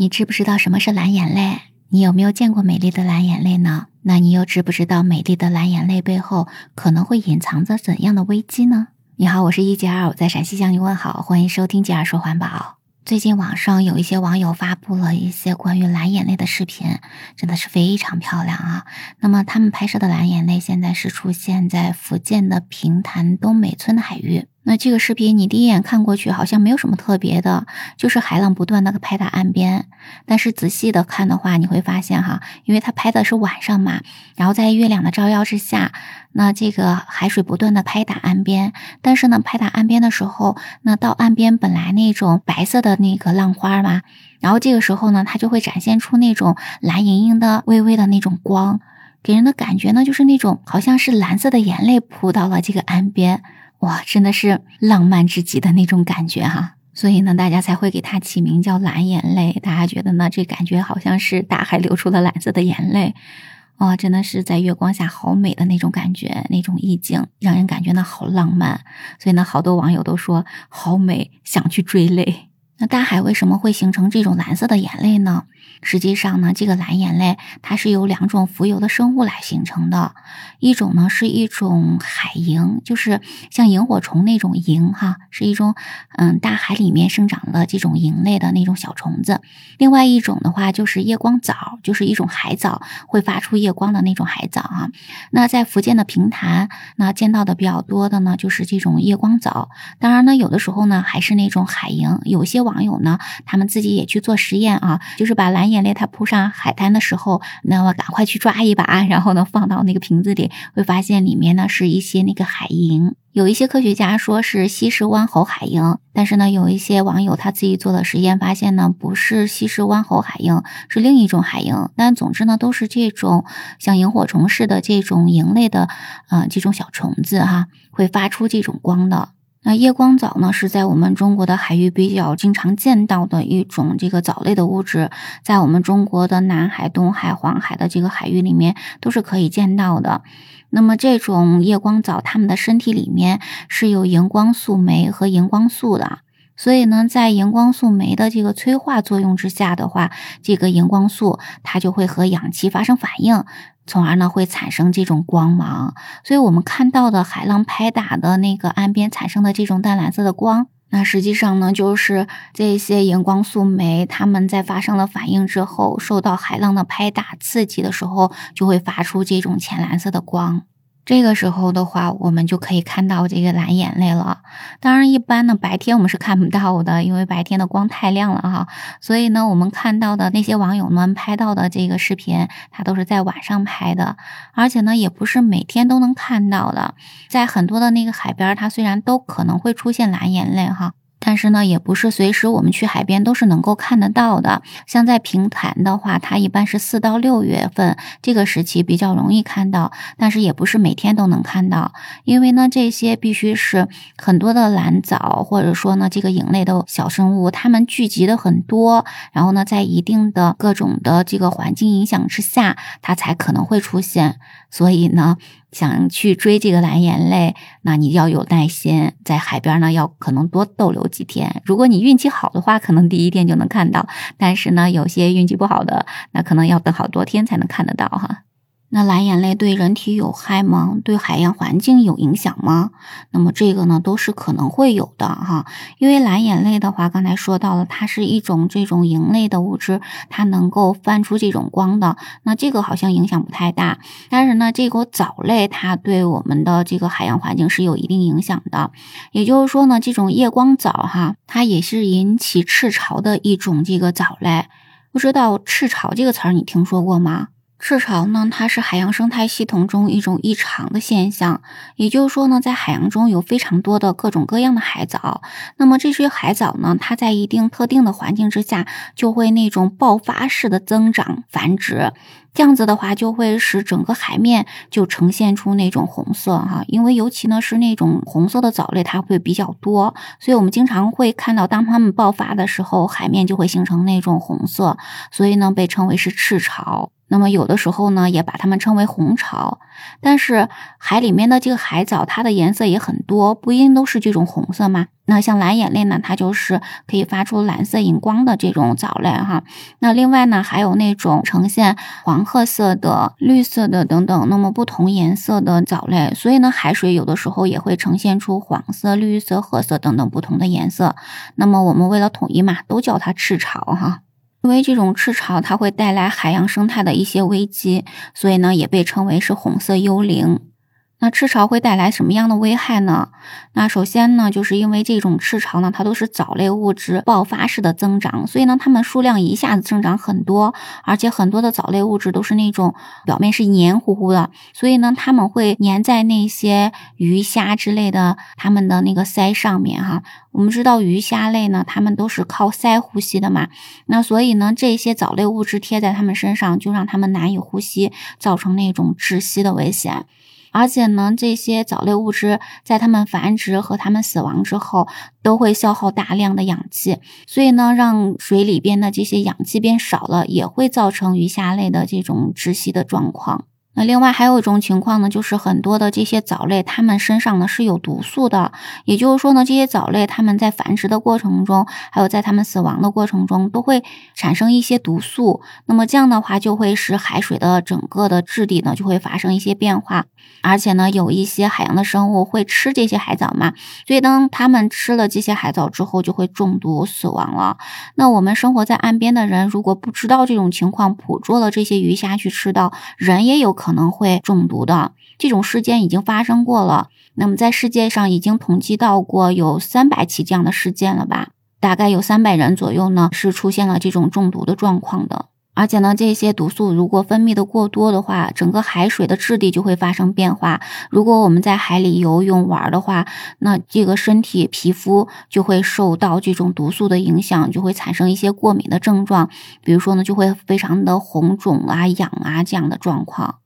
你知不知道什么是蓝眼泪？你有没有见过美丽的蓝眼泪呢？那你又知不知道美丽的蓝眼泪背后可能会隐藏着怎样的危机呢？你好，我是一杰二，我在陕西向你问好，欢迎收听杰二说环保。最近网上有一些网友发布了一些关于蓝眼泪的视频，真的是非常漂亮啊。那么他们拍摄的蓝眼泪现在是出现在福建的平潭东美村的海域。那这个视频你第一眼看过去好像没有什么特别的，就是海浪不断的拍打岸边。但是仔细的看的话，你会发现哈，因为它拍的是晚上嘛，然后在月亮的照耀之下，那这个海水不断的拍打岸边。但是呢，拍打岸边的时候，那到岸边本来那种白色的那个浪花嘛，然后这个时候呢，它就会展现出那种蓝莹莹的、微微的那种光，给人的感觉呢，就是那种好像是蓝色的眼泪扑到了这个岸边。哇，真的是浪漫至极的那种感觉哈，所以呢，大家才会给它起名叫蓝眼泪。大家觉得呢，这感觉好像是大海流出了蓝色的眼泪，哇，真的是在月光下好美的那种感觉，那种意境让人感觉呢好浪漫。所以呢，好多网友都说好美，想去追泪。那大海为什么会形成这种蓝色的眼泪呢？实际上呢，这个蓝眼泪它是由两种浮游的生物来形成的，一种呢是一种海萤，就是像萤火虫那种萤哈，是一种嗯大海里面生长的这种萤类的那种小虫子；另外一种的话就是夜光藻，就是一种海藻，会发出夜光的那种海藻啊。那在福建的平潭，那见到的比较多的呢就是这种夜光藻，当然呢有的时候呢还是那种海萤，有些网网友呢，他们自己也去做实验啊，就是把蓝眼泪它扑上海滩的时候，那么赶快去抓一把，然后呢放到那个瓶子里，会发现里面呢是一些那个海萤。有一些科学家说是西施湾猴海萤，但是呢有一些网友他自己做的实验发现呢不是西施湾猴海萤，是另一种海萤。但总之呢都是这种像萤火虫似的这种萤类的啊这种小虫子哈，会发出这种光的。那夜光藻呢，是在我们中国的海域比较经常见到的一种这个藻类的物质，在我们中国的南海、东海、黄海的这个海域里面都是可以见到的。那么这种夜光藻，它们的身体里面是有荧光素酶和荧光素的。所以呢，在荧光素酶的这个催化作用之下的话，这个荧光素它就会和氧气发生反应，从而呢会产生这种光芒。所以我们看到的海浪拍打的那个岸边产生的这种淡蓝色的光，那实际上呢就是这些荧光素酶它们在发生了反应之后，受到海浪的拍打刺激的时候，就会发出这种浅蓝色的光。这个时候的话，我们就可以看到这个蓝眼泪了。当然，一般呢白天我们是看不到的，因为白天的光太亮了哈。所以呢，我们看到的那些网友们拍到的这个视频，它都是在晚上拍的，而且呢，也不是每天都能看到的。在很多的那个海边，它虽然都可能会出现蓝眼泪哈。但是呢，也不是随时我们去海边都是能够看得到的。像在平潭的话，它一般是四到六月份这个时期比较容易看到，但是也不是每天都能看到。因为呢，这些必须是很多的蓝藻，或者说呢，这个影类的小生物，它们聚集的很多，然后呢，在一定的各种的这个环境影响之下，它才可能会出现。所以呢。想去追这个蓝眼泪，那你要有耐心，在海边呢要可能多逗留几天。如果你运气好的话，可能第一天就能看到；但是呢，有些运气不好的，那可能要等好多天才能看得到哈。那蓝眼泪对人体有害吗？对海洋环境有影响吗？那么这个呢，都是可能会有的哈。因为蓝眼泪的话，刚才说到了，它是一种这种萤类的物质，它能够泛出这种光的。那这个好像影响不太大。但是呢，这个藻类它对我们的这个海洋环境是有一定影响的。也就是说呢，这种夜光藻哈，它也是引起赤潮的一种这个藻类。不知道赤潮这个词儿你听说过吗？赤潮呢，它是海洋生态系统中一种异常的现象。也就是说呢，在海洋中有非常多的各种各样的海藻。那么这些海藻呢，它在一定特定的环境之下，就会那种爆发式的增长繁殖。这样子的话，就会使整个海面就呈现出那种红色哈。因为尤其呢是那种红色的藻类，它会比较多，所以我们经常会看到，当它们爆发的时候，海面就会形成那种红色，所以呢被称为是赤潮。那么有的时候呢，也把它们称为红潮。但是海里面的这个海藻，它的颜色也很多，不一定都是这种红色嘛。那像蓝眼泪呢，它就是可以发出蓝色荧光的这种藻类哈。那另外呢，还有那种呈现黄褐色的、绿色的等等，那么不同颜色的藻类。所以呢，海水有的时候也会呈现出黄色、绿色、褐色等等不同的颜色。那么我们为了统一嘛，都叫它赤潮哈。因为这种赤潮，它会带来海洋生态的一些危机，所以呢，也被称为是红色幽灵。那赤潮会带来什么样的危害呢？那首先呢，就是因为这种赤潮呢，它都是藻类物质爆发式的增长，所以呢，它们数量一下子增长很多，而且很多的藻类物质都是那种表面是黏糊糊的，所以呢，它们会粘在那些鱼虾之类的它们的那个鳃上面哈。我们知道鱼虾类呢，它们都是靠鳃呼吸的嘛，那所以呢，这些藻类物质贴在它们身上，就让它们难以呼吸，造成那种窒息的危险。而且呢，这些藻类物质在它们繁殖和它们死亡之后，都会消耗大量的氧气，所以呢，让水里边的这些氧气变少了，也会造成鱼虾类的这种窒息的状况。那另外还有一种情况呢，就是很多的这些藻类，它们身上呢是有毒素的。也就是说呢，这些藻类它们在繁殖的过程中，还有在它们死亡的过程中，都会产生一些毒素。那么这样的话，就会使海水的整个的质地呢就会发生一些变化。而且呢，有一些海洋的生物会吃这些海藻嘛，所以当它们吃了这些海藻之后，就会中毒死亡了。那我们生活在岸边的人，如果不知道这种情况，捕捉了这些鱼虾去吃到，人也有。可能会中毒的这种事件已经发生过了。那么在世界上已经统计到过有三百起这样的事件了吧？大概有三百人左右呢是出现了这种中毒的状况的。而且呢，这些毒素如果分泌的过多的话，整个海水的质地就会发生变化。如果我们在海里游泳玩的话，那这个身体皮肤就会受到这种毒素的影响，就会产生一些过敏的症状，比如说呢，就会非常的红肿啊、痒啊这样的状况。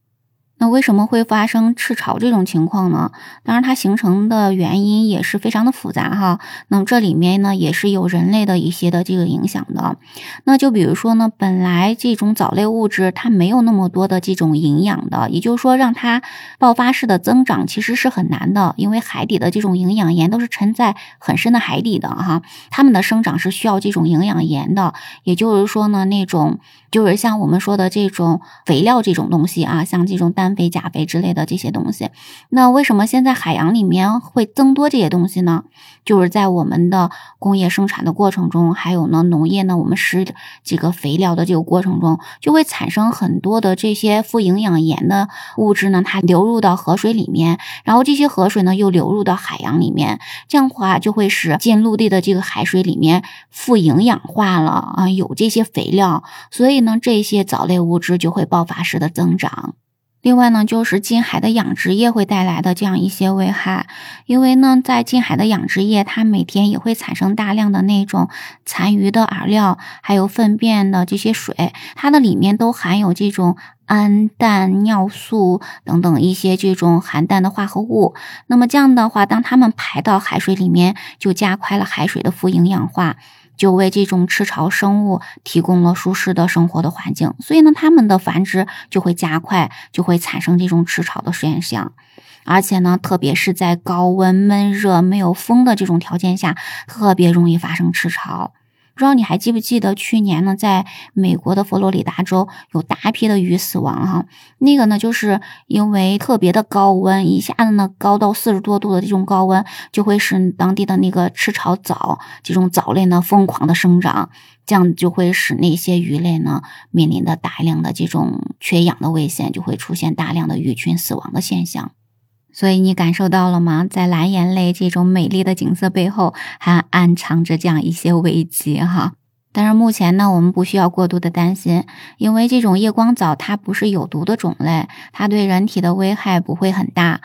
那为什么会发生赤潮这种情况呢？当然，它形成的原因也是非常的复杂哈。那么这里面呢，也是有人类的一些的这个影响的。那就比如说呢，本来这种藻类物质它没有那么多的这种营养的，也就是说让它爆发式的增长其实是很难的，因为海底的这种营养盐都是沉在很深的海底的哈，它们的生长是需要这种营养盐的。也就是说呢，那种就是像我们说的这种肥料这种东西啊，像这种氮肥、钾肥之类的这些东西，那为什么现在海洋里面会增多这些东西呢？就是在我们的工业生产的过程中，还有呢农业呢，我们施这个肥料的这个过程中，就会产生很多的这些富营养盐的物质呢，它流入到河水里面，然后这些河水呢又流入到海洋里面，这样的话就会使进陆地的这个海水里面富营养化了啊，有这些肥料，所以呢这些藻类物质就会爆发式的增长。另外呢，就是近海的养殖业会带来的这样一些危害，因为呢，在近海的养殖业，它每天也会产生大量的那种残余的饵料，还有粪便的这些水，它的里面都含有这种氨、氮、尿素等等一些这种含氮的化合物。那么这样的话，当它们排到海水里面，就加快了海水的富营养化。就为这种赤潮生物提供了舒适的生活的环境，所以呢，它们的繁殖就会加快，就会产生这种赤潮的现象。而且呢，特别是在高温、闷热、没有风的这种条件下，特别容易发生赤潮。不知道你还记不记得去年呢，在美国的佛罗里达州有大批的鱼死亡哈，那个呢就是因为特别的高温，一下子呢高到四十多度的这种高温，就会使当地的那个赤潮藻这种藻类呢疯狂的生长，这样就会使那些鱼类呢面临的大量的这种缺氧的危险，就会出现大量的鱼群死亡的现象。所以你感受到了吗？在蓝眼泪这种美丽的景色背后，还暗藏着这样一些危机哈。但是目前呢，我们不需要过度的担心，因为这种夜光藻它不是有毒的种类，它对人体的危害不会很大。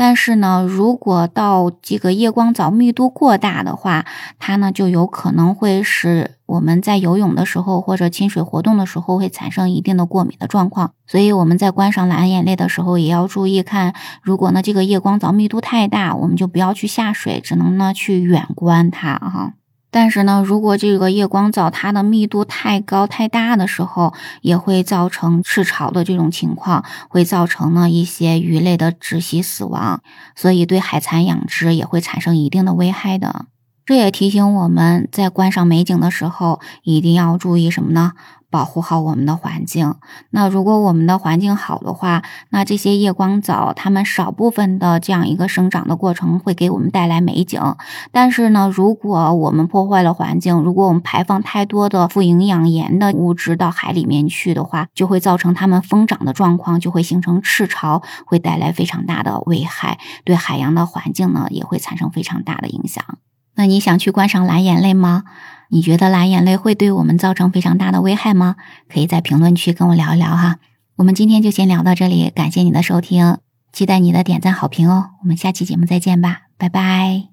但是呢，如果到这个夜光藻密度过大的话，它呢就有可能会使我们在游泳的时候或者亲水活动的时候会产生一定的过敏的状况。所以我们在观赏蓝眼泪的时候也要注意看，如果呢这个夜光藻密度太大，我们就不要去下水，只能呢去远观它哈。但是呢，如果这个夜光藻它的密度太高太大的时候，也会造成赤潮的这种情况，会造成呢一些鱼类的窒息死亡，所以对海蚕养殖也会产生一定的危害的。这也提醒我们在观赏美景的时候，一定要注意什么呢？保护好我们的环境。那如果我们的环境好的话，那这些夜光藻它们少部分的这样一个生长的过程会给我们带来美景。但是呢，如果我们破坏了环境，如果我们排放太多的富营养盐的物质到海里面去的话，就会造成它们疯长的状况，就会形成赤潮，会带来非常大的危害，对海洋的环境呢也会产生非常大的影响。那你想去观赏蓝眼泪吗？你觉得蓝眼泪会对我们造成非常大的危害吗？可以在评论区跟我聊一聊哈。我们今天就先聊到这里，感谢你的收听，期待你的点赞好评哦。我们下期节目再见吧，拜拜。